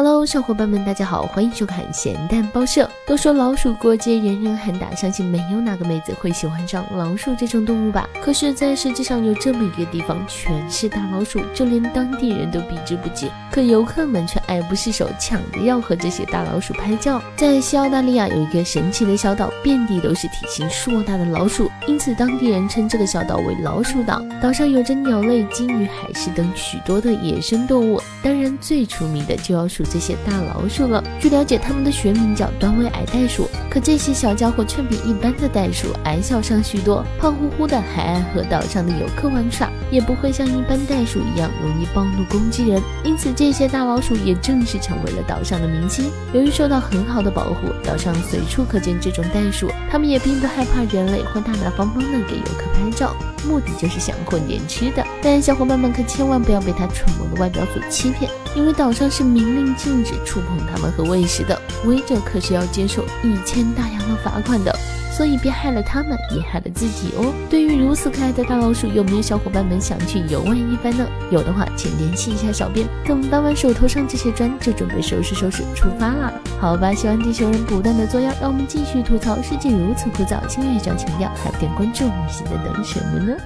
Hello，小伙伴们，大家好，欢迎收看咸蛋报社。都说老鼠过街，人人喊打，相信没有哪个妹子会喜欢上老鼠这种动物吧？可是，在世界上有这么一个地方，全是大老鼠，就连当地人都避之不及，可游客们却爱不释手，抢着要和这些大老鼠拍照。在西澳大利亚有一个神奇的小岛，遍地都是体型硕大的老鼠，因此当地人称这个小岛为老鼠岛。岛上有着鸟类、金鱼、海狮等许多的野生动物，当然最出名的就要数这些大老鼠了。据了解，它们的学名叫端尾矮袋鼠，可这些小家伙却比一般的袋鼠矮小上许多，胖乎乎的，还爱和岛上的游客玩耍，也不会像一般袋鼠一样容易暴怒攻击人。因此，这些大老鼠也正式成为了岛上的明星。由于受到很好的保护，岛上随处可见这种袋鼠，它们也并不害怕人类，会大大方方的给游客拍照，目的就是想混点吃的。但小伙伴们可千万不要被它蠢萌的外表所欺骗，因为岛上是明令禁止触碰它们和喂食的，违者可是要接受一千大洋的罚款的。所以别害了他们，也害了自己哦。对于如此可爱的大老鼠，有没有小伙伴们想去游玩一番呢？有的话，请联系一下小编，等搬完手头上这些砖，就准备收拾收拾出发啦。好吧，希望地球人不断的作妖，让我们继续吐槽世界如此枯燥，星月上情调，还不点关注，你现在等什么呢？